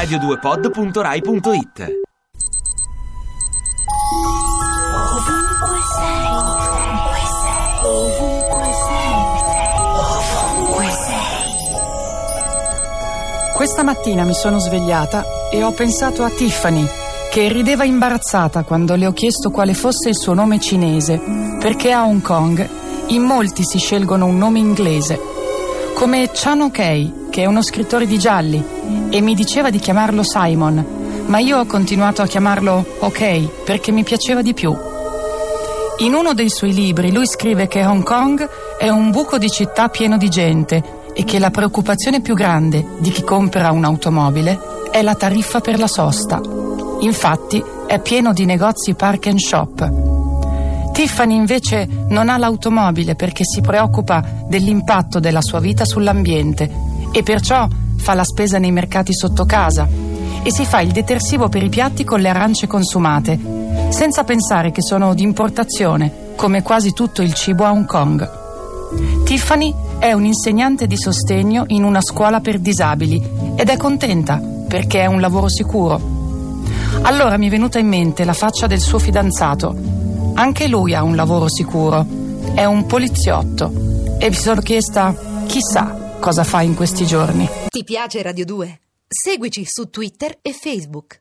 radio2pod.rai.it Ovunque sei, ovunque sei, ovunque sei, ovunque sei. Questa mattina mi sono svegliata e ho pensato a Tiffany, che rideva imbarazzata quando le ho chiesto quale fosse il suo nome cinese, perché a Hong Kong in molti si scelgono un nome inglese, come Chan Ok, che è uno scrittore di gialli, e mi diceva di chiamarlo Simon, ma io ho continuato a chiamarlo Ok perché mi piaceva di più. In uno dei suoi libri lui scrive che Hong Kong è un buco di città pieno di gente e che la preoccupazione più grande di chi compra un'automobile è la tariffa per la sosta. Infatti è pieno di negozi park and shop. Tiffany invece non ha l'automobile perché si preoccupa dell'impatto della sua vita sull'ambiente e perciò fa la spesa nei mercati sotto casa e si fa il detersivo per i piatti con le arance consumate, senza pensare che sono d'importazione, come quasi tutto il cibo a Hong Kong. Tiffany è un'insegnante di sostegno in una scuola per disabili ed è contenta perché è un lavoro sicuro. Allora mi è venuta in mente la faccia del suo fidanzato. Anche lui ha un lavoro sicuro, è un poliziotto e mi sono chiesta chissà cosa fa in questi giorni. Ti piace Radio 2? Seguici su Twitter e Facebook.